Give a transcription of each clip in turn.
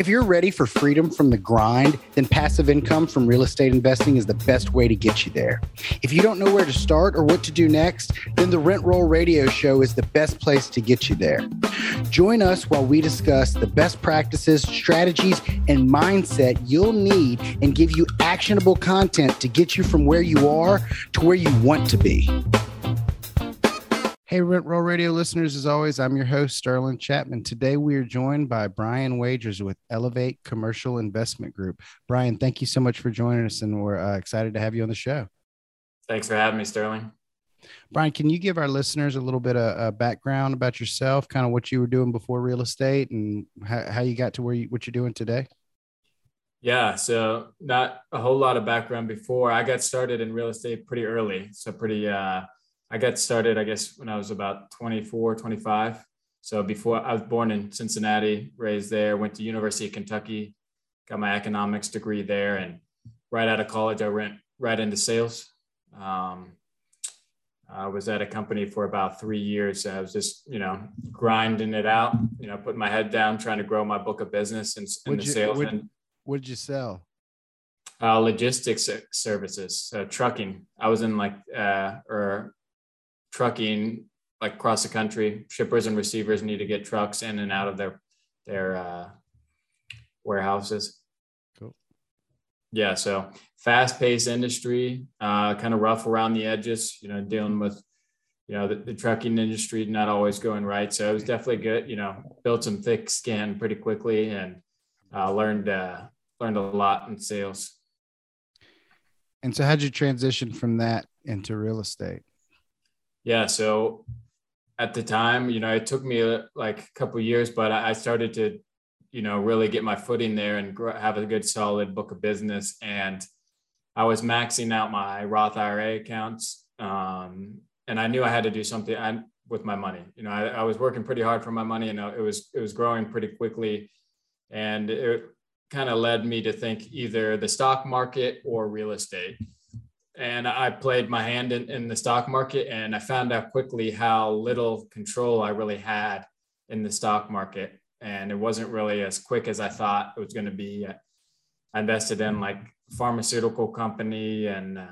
If you're ready for freedom from the grind, then passive income from real estate investing is the best way to get you there. If you don't know where to start or what to do next, then the Rent Roll Radio Show is the best place to get you there. Join us while we discuss the best practices, strategies, and mindset you'll need and give you actionable content to get you from where you are to where you want to be. Hey, Rent Roll Radio listeners, as always, I'm your host, Sterling Chapman. Today we are joined by Brian Wagers with Elevate Commercial Investment Group. Brian, thank you so much for joining us, and we're uh, excited to have you on the show. Thanks for having me, Sterling. Brian, can you give our listeners a little bit of uh, background about yourself, kind of what you were doing before real estate and how, how you got to where you, what you're doing today? Yeah, so not a whole lot of background before. I got started in real estate pretty early. So pretty uh I got started, I guess, when I was about 24, 25. So before I was born in Cincinnati, raised there, went to University of Kentucky, got my economics degree there. And right out of college, I went right into sales. Um, I was at a company for about three years. I was just, you know, grinding it out, you know, putting my head down, trying to grow my book of business and, and the you, sales. What, what did you sell? Uh, logistics services, uh, trucking. I was in like, uh, or trucking like across the country. Shippers and receivers need to get trucks in and out of their their uh, warehouses. Cool. Yeah, so fast paced industry, uh, kind of rough around the edges. You know, dealing with you know the, the, trucking industry not always going right. So it was definitely good. You know, built some thick skin pretty quickly and uh, learned uh, learned a lot in sales. And so, how'd you transition from that into real estate? Yeah. So at the time, you know, it took me uh, like a couple years, but I started to, you know, really get my footing there and have a good solid book of business. And I was maxing out my Roth IRA accounts. Um, and I knew I had to do something with my money. You know, I, I was working pretty hard for my money and it was, it was growing pretty quickly. And it kind of led me to think either the stock market or real estate and I played my hand in, in the stock market and I found out quickly how little control I really had in the stock market. And it wasn't really as quick as I thought it was going to be. I invested in like pharmaceutical company and uh,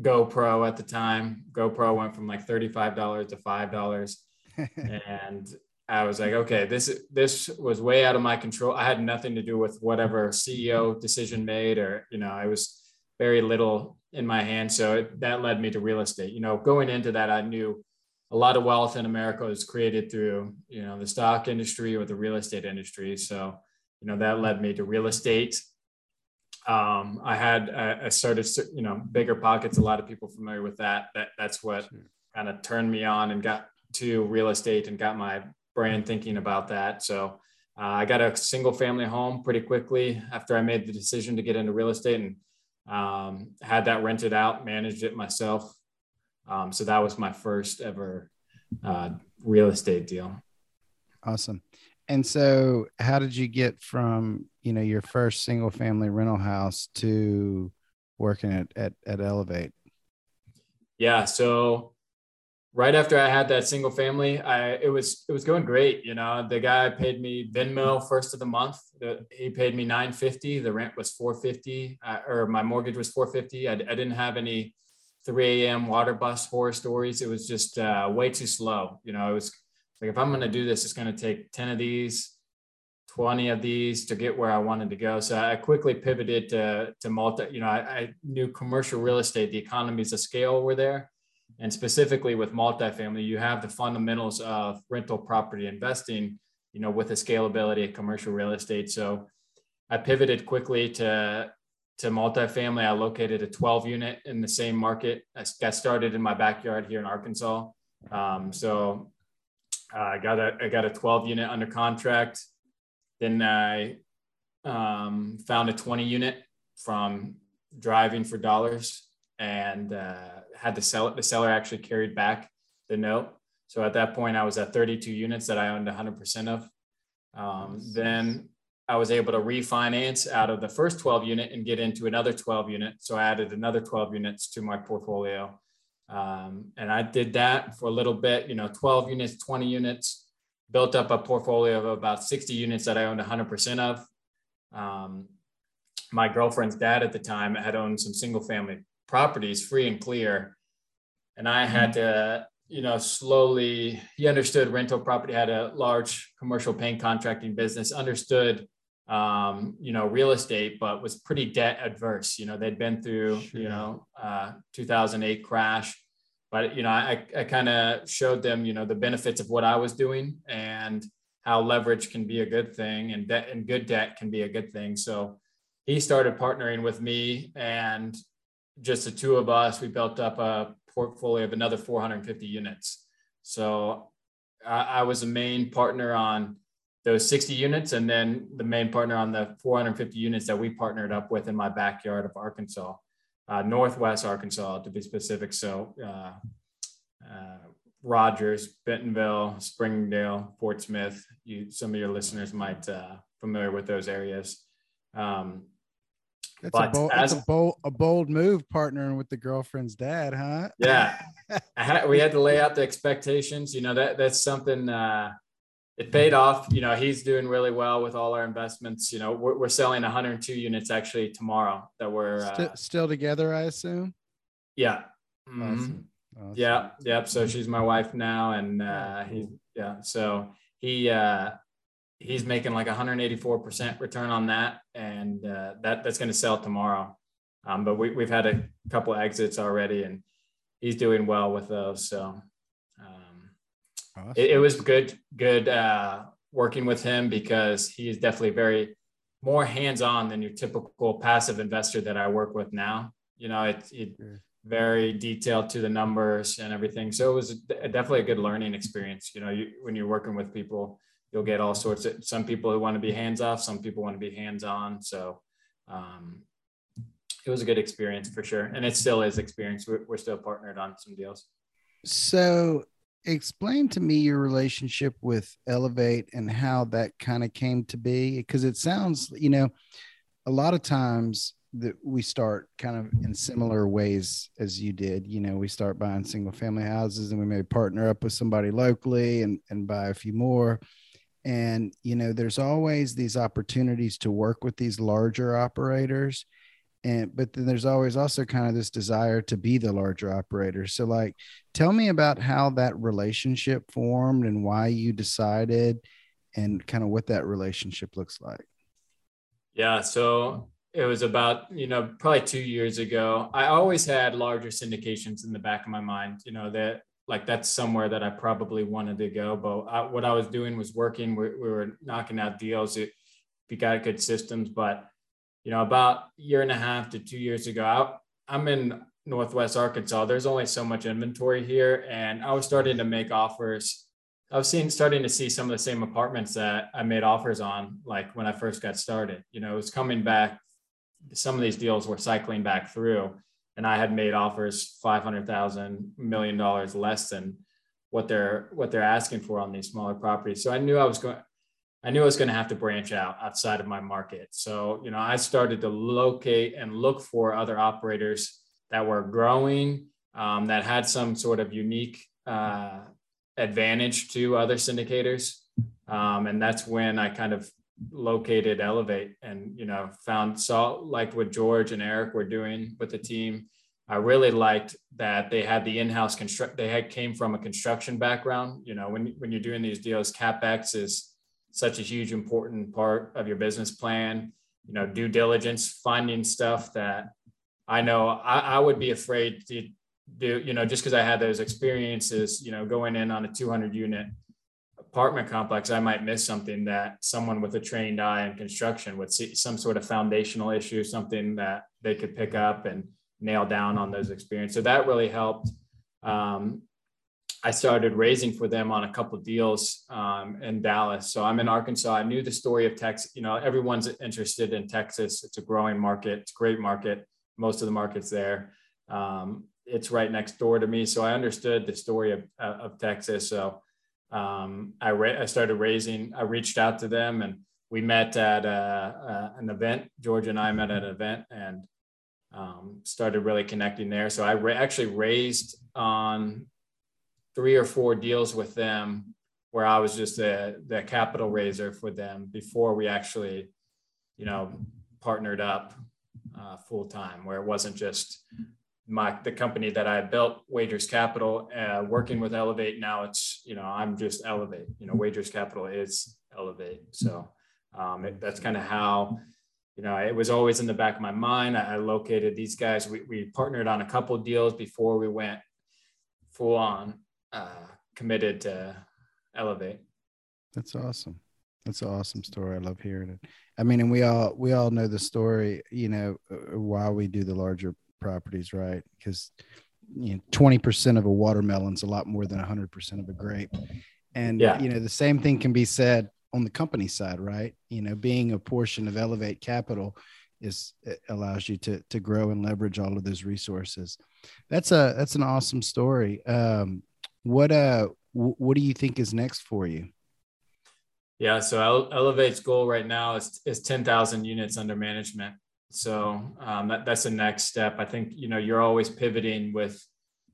GoPro at the time. GoPro went from like $35 to $5. and I was like, okay, this this was way out of my control. I had nothing to do with whatever CEO decision made, or you know, I was very little in my hand. So it, that led me to real estate. You know, going into that, I knew a lot of wealth in America was created through, you know, the stock industry or the real estate industry. So, you know, that led me to real estate. Um, I had, I started, you know, BiggerPockets. A lot of people familiar with that. That that's what sure. kind of turned me on and got to real estate and got my brain thinking about that. So uh, I got a single family home pretty quickly after I made the decision to get into real estate and um, had that rented out, managed it myself. Um, so that was my first ever uh, real estate deal. Awesome. And so, how did you get from you know your first single family rental house to working at at, at Elevate? Yeah. So right after I had that single family, I it was it was going great. You know, the guy paid me Venmo first of the month. he paid me nine fifty. The rent was four fifty, or my mortgage was four fifty. I, I didn't have any three a.m. water bus horror stories. It was just uh, way too slow. You know, it was like if I'm going to do this, it's going to take ten of these. 20 of these to get where I wanted to go. So I quickly pivoted to, to multi, you know, I, I knew commercial real estate, the economies of scale were there and specifically with multifamily, you have the fundamentals of rental property investing, you know, with the scalability of commercial real estate. So I pivoted quickly to to multifamily. I located a 12 unit in the same market. I got started in my backyard here in Arkansas. Um, so I got a I got a 12 unit under contract. Then I um, found a 20 unit from driving for dollars and uh, had to sell it. The seller actually carried back the note. So at that point, I was at 32 units that I owned 100% of. Um, then I was able to refinance out of the first 12 unit and get into another 12 unit. So I added another 12 units to my portfolio. Um, and I did that for a little bit, you know, 12 units, 20 units. built up a portfolio of about 60 units that I owned 100% of. Um, my girlfriend's dad at the time had owned some single family properties free and clear. And I had mm-hmm. to, you know, slowly, he understood rental property, had a large commercial paint contracting business, understood, um, you know, real estate, but was pretty debt adverse. You know, they'd been through, sure. you know, uh, 2008 crash. But, you know, I, I kind of showed them, you know, the benefits of what I was doing and how leverage can be a good thing and debt and good debt can be a good thing. So, he started partnering with me and just the two of us, we built up a portfolio of another 450 units. So I, I was the main partner on those 60 units and then the main partner on the 450 units that we partnered up with in my backyard of Arkansas, uh, Northwest Arkansas to be specific. So uh, uh, Rogers, Bentonville, Springdale, Fort Smith. You, some of your listeners might uh, familiar with those areas. Um, that's, but a bold, as, that's a bold, a bold move partnering with the girlfriend's dad, huh? Yeah, had, we had to lay out the expectations. You know that that's something. Uh, it paid off. You know, he's doing really well with all our investments. You know, we're, we're selling 102 units actually tomorrow that we're uh, still together, I assume. Yeah. Mm-hmm. Awesome. Awesome. Yeah. Yep. So she's my wife now, and uh, he. Yeah. So he. Uh, he's making like 184% return on that, and uh, that that's going to sell tomorrow. Um, but we, we've had a couple exits already, and he's doing well with those. So um, awesome. it, it, was good, good uh, working with him because he is definitely very more hands-on than your typical passive investor that I work with now. You know, it's it very detailed to the numbers and everything. So it was definitely a good learning experience. You know, you, when you're working with people you'll get all sorts of some people who want to be hands off some people want to be hands on so um, it was a good experience for sure and it still is experience. We're, we're still partnered on some deals. So explain to me your relationship with elevate and how that kind of came to be because it sounds you know a lot of times that we start kind of in similar ways as you did. You know we start buying single family houses and we may partner up with somebody locally and and buy a few more and you know there's always these opportunities to work with these larger operators. And but then there's always also kind of this desire to be the larger operator. So like tell me about how that relationship formed and why you decided and kind of what that relationship looks like. Yeah so it was about you know probably two years ago. I always had larger syndications in the back of my mind you know that like that's somewhere that I probably wanted to go. But I, what I was doing was working. We, we were knocking out deals. It, we got good systems, but you know, about a year and a half to two years ago, I, I'm in Northwest Arkansas. There's only so much inventory here, and I was starting to make offers. I was seeing starting to see some of the same apartments that I made offers on, like when I first got started. You know, it was coming back. Some of these deals were cycling back through and I had made offers five hundred thousand million dollars less than what they're what they're asking for on these smaller properties. So I knew I was going I knew I was going to have to branch out outside of my market. So, you know, I started to locate and look for other operators that were growing, um, that had some sort of unique uh, advantage to other syndicators. Um, and that's when I kind of located Elevate and, you know, found, saw, like what George and Eric were doing with the team. I really liked that they had the in-house construct. They had came from a construction background. You know, when when you're doing these deals, capex is such a huge important part of your business plan. You know, due diligence, finding stuff that I know I, I would be afraid to do. You know, just because I had those experiences. You know, going in on a 200 unit apartment complex, I might miss something that someone with a trained eye in construction would see some sort of foundational issue, something that they could pick up and nail down on those experiences. So that really helped. Um, I started raising for them on a couple deals um, in Dallas. So I'm in Arkansas. I knew the story of Texas. You know, everyone's interested in Texas. It's a growing market. It's a great market. Most of the markets there. Um, it's right next door to me, so I understood the story of, of Texas. So um, I, I started raising, I reached out to them and we met at uh, uh, an event. George and I met at an event and um, started really connecting there. So I actually raised on three or four deals with them where I was just the the capital raiser for them before we actually, you know, partnered up uh, full time, where it wasn't just my the company that I built, Wagers Capital, uh, working with Elevate. Now it's you know I'm just Elevate. You know, Wagers Capital is Elevate. So um, it, that's kind of how you know it was always in the back of my mind. I, I located these guys. We, we partnered on a couple deals before we went full on uh, committed to Elevate. That's awesome. That's an awesome story. I love hearing it. I mean, and we all we all know the story. You know uh, why we do the larger properties, right? Because you know, 20% of a watermelon is a lot more than 100% of a grape. And, yeah. you know, the same thing can be said on the company side, right? You know, being a portion of Elevate Capital is allows you to to grow and leverage all of those resources. That's a that's an awesome story. Um, what uh w- what do you think is next for you? Yeah, so Elevate's goal right now is is ten thousand units under management. So um, that, that's the next step. I think you know you're always pivoting with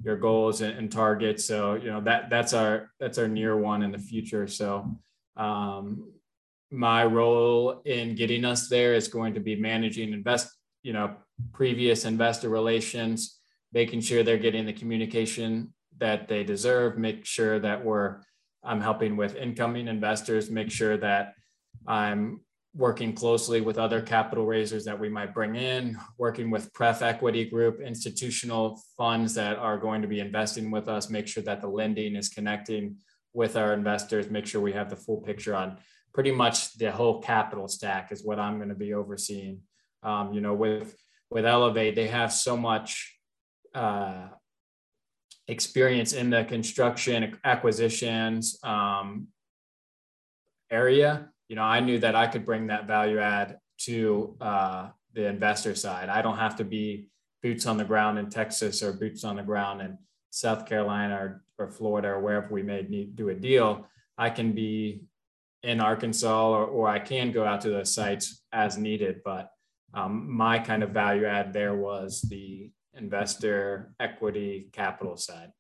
your goals and, and, targets. So you know that that's our that's our near one in the future. So um, my role in getting us there is going to be managing invest you know previous investor relations, making sure they're getting the communication that they deserve, make sure that we're I'm helping with incoming investors, make sure that I'm working closely with other capital raisers that we might bring in, working with Pref Equity Group, institutional funds that are going to be investing with us, make sure that the lending is connecting with our investors, make sure we have the full picture on pretty much the whole capital stack is what I'm going to be overseeing. Um, you know, with with Elevate, they have so much uh, experience in the construction acquisitions um, area you know, I knew that I could bring that value add to uh, the investor side. I don't have to be boots on the ground in Texas or boots on the ground in South Carolina or, or Florida or wherever we may need do a deal. I can be in Arkansas or, or I can go out to the sites as needed. But um, my kind of value add there was the investor equity capital side.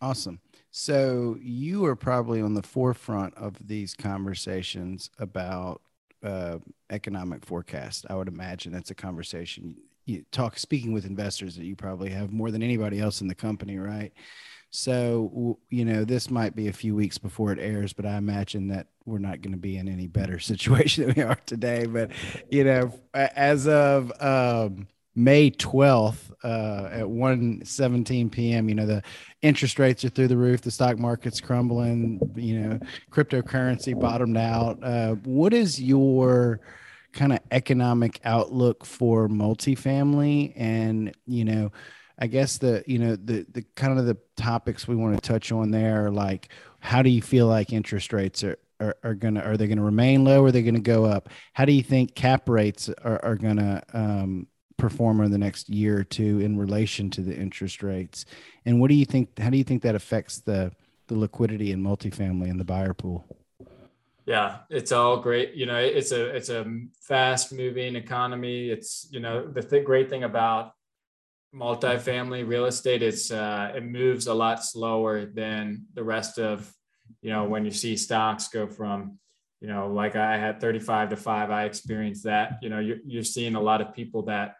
Awesome. So you are probably on the forefront of these conversations about uh, economic forecast. I would imagine that's a conversation you talk speaking with investors that you probably have more than anybody else in the company, right? So you know this might be a few weeks before it airs, but I imagine that we're not going to be in any better situation than we are today. But you know, as of um, May 12th uh, at 1 17 p.m. You know, the interest rates are through the roof, the stock market's crumbling, you know, cryptocurrency bottomed out. Uh, what is your kind of economic outlook for multifamily? And, you know, I guess the, you know, the, the kind of the topics we want to touch on there are like, how do you feel like interest rates are, are, are going to, are they going to remain low? Or are they going to go up? How do you think cap rates are, are going to, um, perform in the next year or two in relation to the interest rates? And what do you think? How do you think that affects the the liquidity in multifamily and the buyer pool? Yeah, it's all great. You know, it's a it's a fast moving economy. It's you know the th- great thing about multifamily real estate is uh, it moves a lot slower than the rest of you know when you see stocks go from you know like I had 35 to 5 I experienced that you know you're, you're seeing a lot of people that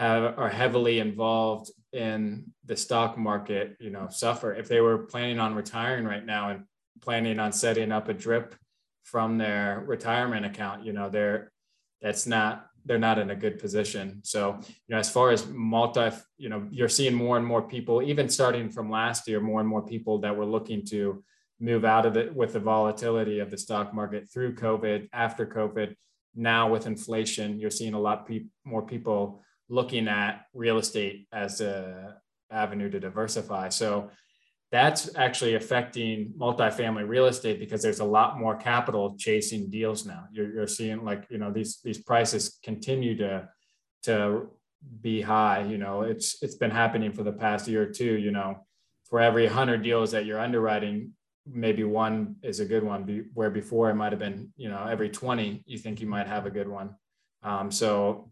have are heavily involved in the stock market, you know, suffer if they were planning on retiring right now and planning on setting up a drip from their retirement account, you know, they're that's not they're not in a good position. So, you know, as far as multi, you know, you're seeing more and more people, even starting from last year, more and more people that were looking to move out of it with the volatility of the stock market through COVID, after COVID. Now with inflation, you're seeing a lot pe- more people looking at real estate as a avenue to diversify. So that's actually affecting multifamily real estate because there's a lot more capital chasing deals now. You're, you're seeing like you know these these prices continue to to be high. You know it's it's been happening for the past year or two. You know for every 100 deals that you're underwriting maybe one is a good one where before it might have been you know every 20 you think you might have a good one um, so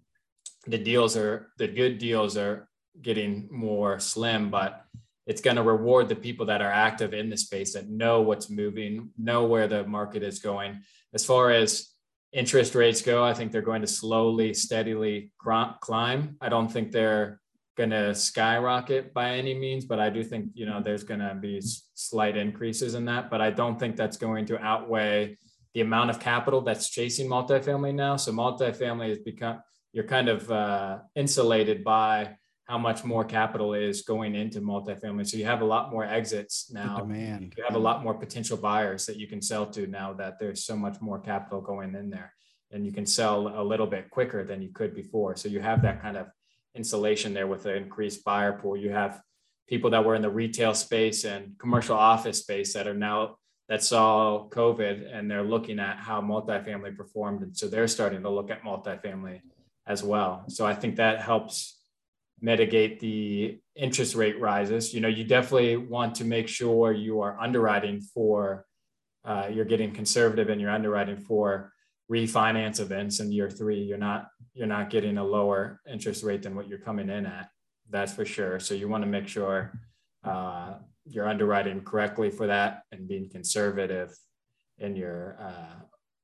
the deals are the good deals are getting more slim, but it's going to reward the people that are active in the space that know what's moving, know where the market is going. As far as interest rates go, I think they're going to slowly, steadily climb. I don't think they're going to skyrocket by any means, but I do think you know there's going to be slight increases in that. But I don't think that's going to outweigh the amount of capital that's chasing multifamily now. So multifamily has become you're kind of uh, insulated by how much more capital is going into multifamily. So you have a lot more exits now. demand. You have a lot more potential buyers that you can sell to now that there's so much more capital going in there. And you can sell a little bit quicker than you could before. So you have that kind of insulation there with the increased buyer pool. You have people that were in the retail space and commercial office space that are now that saw COVID and they're looking at how multifamily performed. And so they're starting to look at multifamily as well. So I think that helps mitigate the interest rate rises. You know, you definitely want to make sure you are underwriting for, uh, you're getting conservative and you're underwriting for refinance events in year three. You're not, you're not getting a lower interest rate than what you're coming in at. That's for sure. So you want to make sure uh, you're underwriting correctly for that and being conservative in your uh,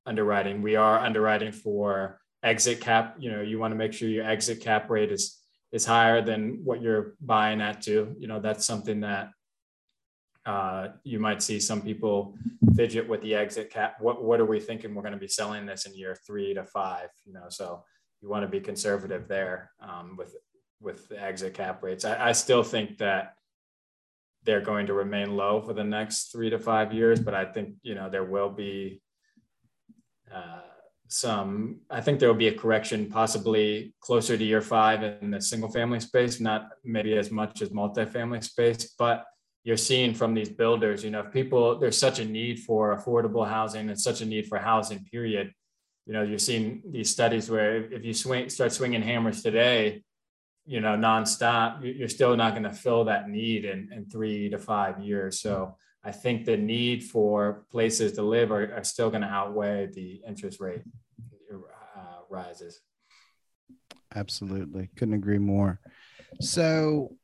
underwriting. We are underwriting for exit cap. You know, you want to make sure your exit cap rate is is higher than what you're buying at too. You know, that's something that uh, you might see some people fidget with the exit cap. What what are we thinking we're going to be selling this in year three to five? You know, so you want to be conservative there um, with with the exit cap rates. I, I still think that they're going to remain low for the next three to five years, but I think you know there will be. Uh, some i think there will be a correction possibly closer to year five in the single family space not maybe as much as multifamily space but you're seeing from these builders you know if people there's such a need for affordable housing and such a need for housing period. You know you're seeing these studies where if you swing start swinging hammers today you know nonstop you're still not going to fill that need in, in three to five years. So I think the need for places to live are, are still going to outweigh the interest rate rises. Absolutely. Couldn't agree more. So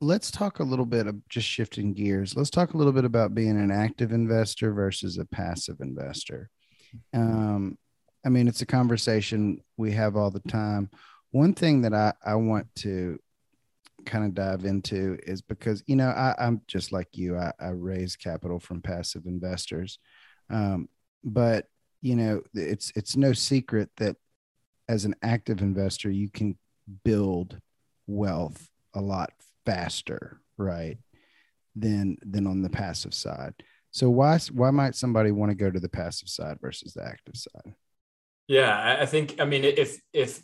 let's talk a little bit of just shifting gears. Let's talk a little bit about being an active investor versus a passive investor. Um, I mean, it's a conversation we have all the time. One thing that I, I want to kind of dive into is because you know I, am just like you. I, I, raise capital from passive investors, um, but you know it's it's no secret that as an active investor you can build wealth a lot faster, right? Than than on the passive side. So why why might somebody want to go to the passive side versus the active side? Yeah, I think I mean if if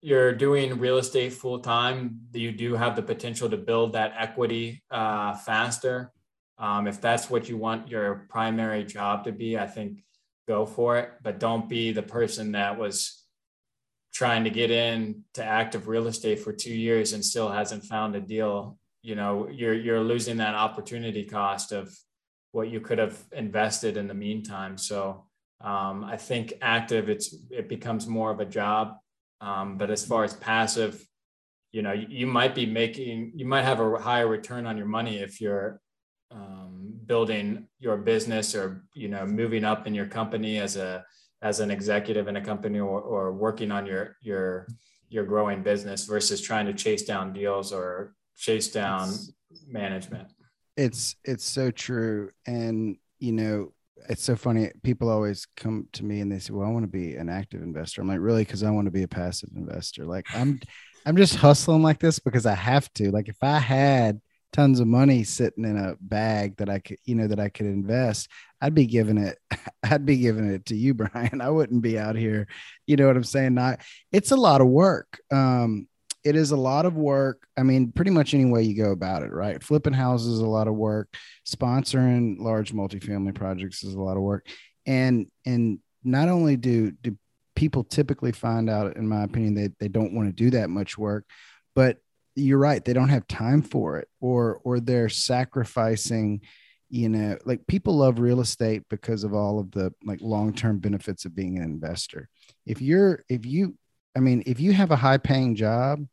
you're doing real estate full time, you do have the potential to build that equity uh, faster. Um, if that's what you want your primary job to be, I think go for it. But don't be the person that was trying to get in to active real estate for two years and still hasn't found a deal. You know, you're you're losing that opportunity cost of what you could have invested in the meantime. So um, I think active, it's it becomes more of a job um, but as far as passive, you know, you, you, might be making, you might have a higher return on your money if you're um, building your business or you know moving up in your company as a as an executive in a company or, or working on your your your growing business versus trying to chase down deals or chase down it's, management. It's it's so true, and you know it's so funny. People always come to me and they say, "Well, I want to be an active investor." I'm like, "Really?" Because I want to be a passive investor. Like I'm, I'm just hustling like this because I have to. Like if I had tons of money sitting in a bag that I could, you know, that I could invest, I'd be giving it. I'd be giving it to you, Brian. I wouldn't be out here. You know what I'm saying? Not. It's a lot of work. Um, it is a lot of work. I mean, pretty much any way you go about it, right? Flipping houses is a lot of work. Sponsoring large multifamily projects is a lot of work. And and not only do do people typically find out, in my opinion, that they don't want to do that much work, but you're right, they don't have time for it, or or they're sacrificing you know like people love real estate because of all of the like long-term benefits of being an investor if you're if you i mean if you have a high paying job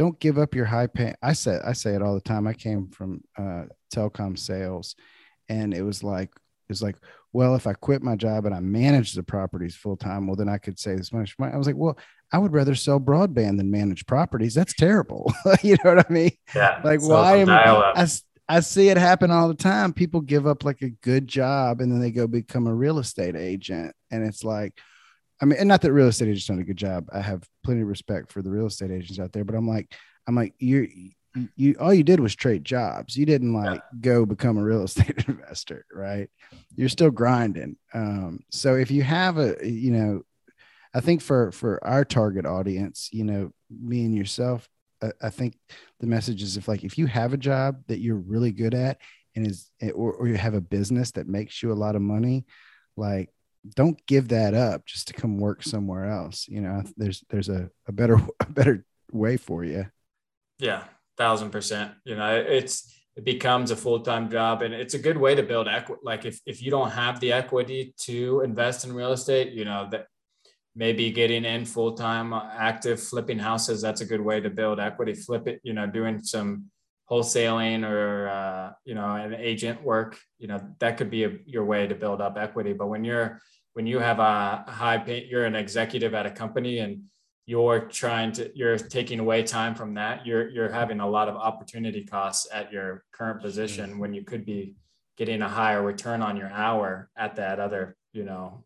don't give up your high pay. I say I say it all the time. I came from uh, telecom sales, and it was like it's like, well, if I quit my job and I manage the properties full time, well, then I could save this much money. I was like, well, I would rather sell broadband than manage properties. That's terrible. you know what I mean? Yeah. Like, why am I? I see it happen all the time. People give up like a good job and then they go become a real estate agent, and it's like I mean, and not that real estate agents done a good job. I have plenty of respect for the real estate agents out there, but I'm like, I'm like, you, you, all you did was trade jobs. You didn't like yeah. go become a real estate investor, right? You're still grinding. Um, so if you have a, you know, I think for for our target audience, you know, me and yourself, I, I think the message is if like if you have a job that you're really good at and is eh, or, or you have a business that makes you a lot of money, like don't give that up just to come work somewhere else. You know, there's there's a, a better a better way for you. Yeah, thousand percent. You know, it's it becomes a full-time job and it's a good way to build equity. Like if, if you don't have the equity to invest in real estate, you know, that maybe getting in full-time uh, active flipping houses, that's a good way to build equity, flip it, you know, doing some wholesaling or, uh, you know, an agent work, you know, that could be a, your way to build up equity. But when you're when you have a high pay, you're an executive at a company and you're trying to you're taking away time from that you're you're having a lot of opportunity costs at your current position when you could be getting a higher return on your hour at that other you know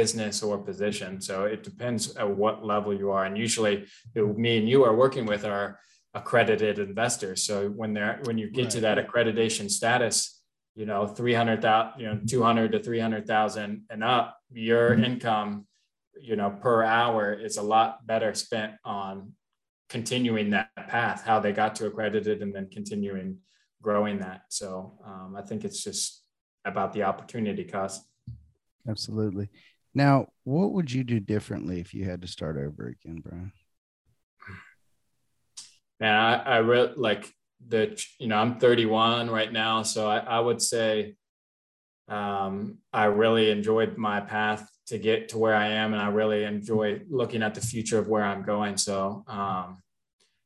business or position. So it depends at what level you are. And usually me and you are working with are accredited investors. So when they're when you get right. to that accreditation status you know 300,000 you know 200 to 300,000 and up your mm-hmm. income you know per hour is a lot better spent on continuing that path how they got to accredited and then continuing growing that. So um, i think it's just about the opportunity cost absolutely now what would you do differently if you had to start over again brian man i, I really like the you know i'm 31 right now so i, I would say um, i really enjoyed my path to get to where i am and i really enjoy looking at the future of where i'm going so um,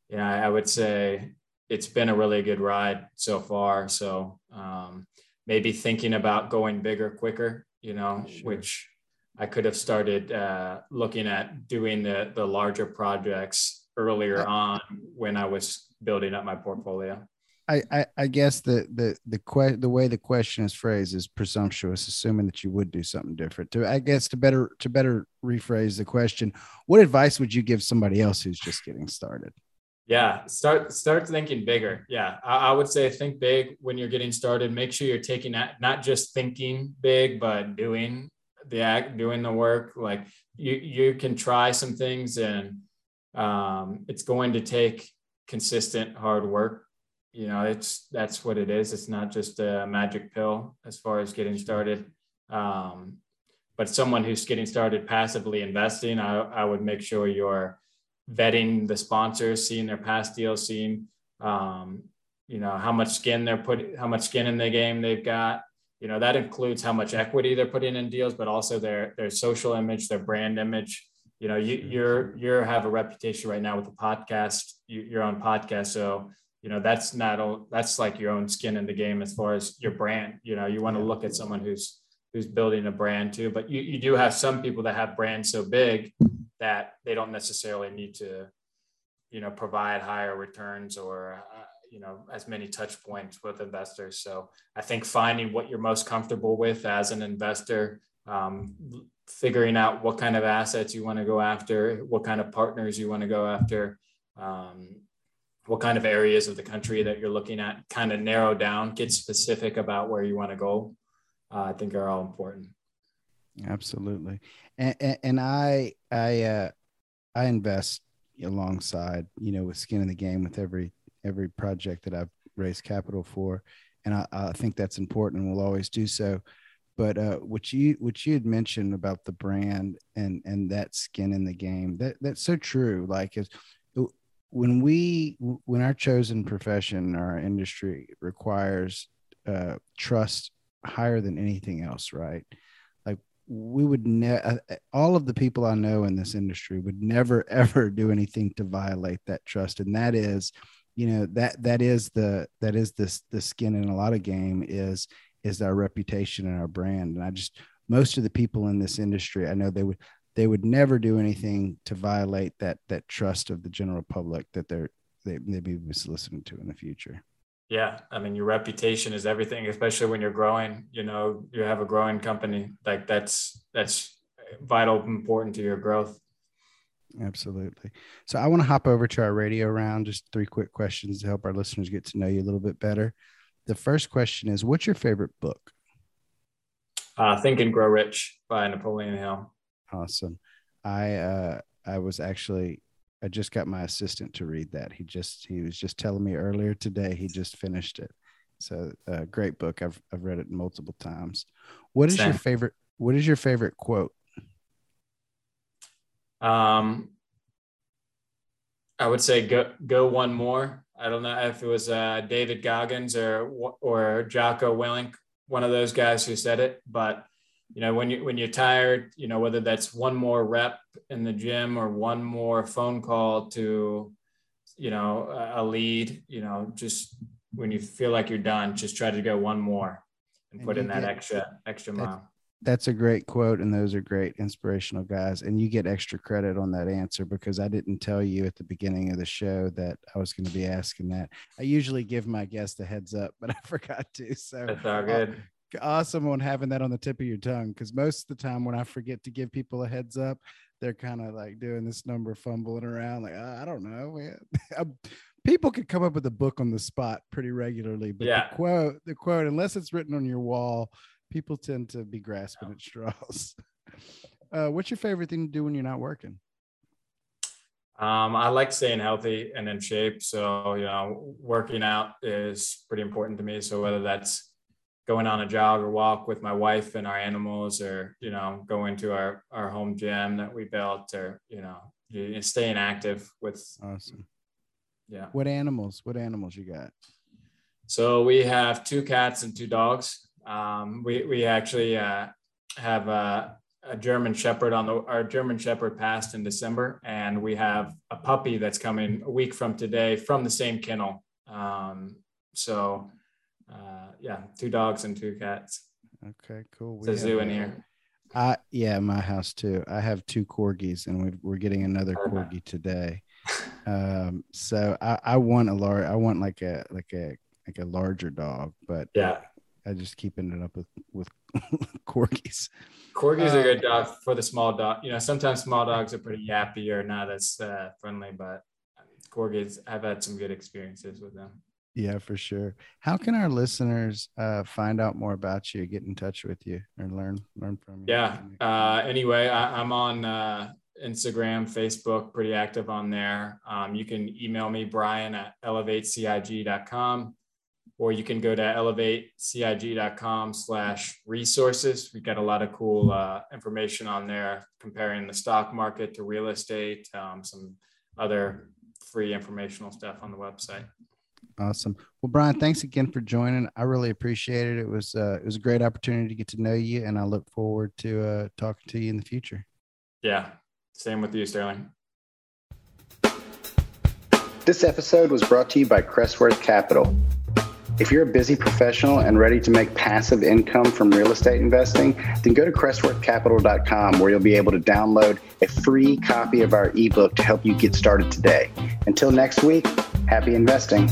yeah i would say it's been a really good ride so far so um, maybe thinking about going bigger quicker you know sure. which i could have started uh, looking at doing the the larger projects earlier on when i was building up my portfolio. I, I, I guess the the the que- the way the question is phrased is presumptuous, assuming that you would do something different. To I guess to better to better rephrase the question, what advice would you give somebody else who's just getting started? Yeah, start start thinking bigger. Yeah, I, I would say think big when you're getting started. Make sure you're taking that not just thinking big, but doing the act, doing the work. Like you you can try some things, and um, it's going to take consistent hard work. You know it's that's what it is. It's not just a magic pill as far as getting started. Um, but someone who's getting started passively investing I, I would make sure you're vetting the sponsors seeing their past deals seeing um, you know how much skin they're putting how much skin in the game they've got you know that includes how much equity they're putting in deals but also their their social image their brand image. You know you you're you're have a reputation right now with the podcast you, you're on podcast. So you know that's not all that's like your own skin in the game as far as your brand. You know you want to look at someone who's who's building a brand too but you, you do have some people that have brands so big that they don't necessarily need to you know provide higher returns or uh, you know as many touch points with investors so i think finding what you're most comfortable with as an investor um, figuring out what kind of assets you want to go after, what kind of partners you want to go after, um, what kind of areas of the country that you're looking at, kind of narrow down, get specific about where you want to go. Uh, I think are all important. Absolutely, and, and, and I I uh, I invest alongside you know with skin in the game with every every project that I've raised capital for, and I, I think that's important and we'll always do so. But uh, what you what you had mentioned about the brand and and that skin in the game that that's so true. Like is when we when our chosen profession our industry requires uh, trust higher than anything else right? Like we would never all of the people i know in this industry would never ever do anything to violate that trust. And that is you know that that is the that is this the skin in a lot of game is is our reputation and our brand. And i just most of the people in this industry i know they would they would never do anything to violate that that trust of the general public that they're they, they be listening to in the future. Yeah i mean your reputation is everything especially when you're growing you know you have a growing company like that's that's vital important to your growth absolutely so i want to hop over to our radio round just three quick questions to help our listeners get to know you a little bit better the first question is what's your favorite book uh, think and grow rich by napoleon hill awesome i uh i was actually I just got my assistant to read that. He just he was just telling me earlier today he just finished it. So uh, great book. I've I've read it multiple times. What is Same. your favorite? What is your favorite quote? Um, I would say go go one more. I don't know if it was uh, David Goggins or or Jocko Willink, one of those guys who said it, but you know when you when you're tired you know whether that's one more rep in the gym or one more phone call to you know a lead you know just when you feel like you're done just try to go one more and, and put in that extra extra mile that's a great quote and those are great inspirational guys and you get extra credit on that answer because i didn't tell you at the beginning of the show that i was going to be asking that i usually give my guests a heads up but i forgot to so that's all good awesome on having that on the tip of your tongue because most of the time when I forget to give people a heads up, they're kind of like doing this number fumbling around like oh, I don't know. Um, people could come up with a book on the spot pretty regularly, but yeah. the quote, the quote, unless it's written on your wall, people tend to be grasping at straws. Uh, what's your favorite thing to do when you're not working? Um, I like staying healthy and in shape. So, you know, working out is pretty important to me. So whether that's going on a jog or walk with my wife and our animals or you know going to our our home gym that we built or you know staying active with awesome yeah what animals what animals you got so we have two cats and two dogs um, we we actually uh, have a, a german shepherd on the our german shepherd passed in december and we have a puppy that's coming a week from today from the same kennel um, so uh, yeah, two dogs and two cats. Okay, cool. It's a zoo in here. Uh, yeah, my house too. I have two corgis, and we are getting another corgi today. Um, so I, I want a large. I want like a like a like a larger dog, but yeah, I just keep ending up with with corgis. Corgis are good um, dog for the small dog. You know, sometimes small dogs are pretty yappy or not as uh, friendly, but corgis, I've had some good experiences with them. Yeah, for sure. How can our listeners uh, find out more about you, get in touch with you, or learn learn from you? Yeah. Uh, anyway, I, am on uh, Instagram, Facebook, pretty active on there. Um, you can email me, Brian at elevatecig.com, or you can go to elevatecig.com slash resources. We've got a lot of cool uh, information on there comparing the stock market to real estate, um, some other free informational stuff on the website. Awesome. Well, Brian, thanks again for joining. I really appreciate it. It was uh, it was a great opportunity to get to know you, and I look forward to uh, talking to you in the future. Yeah, same with you, Sterling. This episode was brought to you by Crestworth Capital. If you're a busy professional and ready to make passive income from real estate investing, then go to crestworthcapital.com where you'll be able to download a free copy of our ebook to help you get started today. Until next week, happy investing.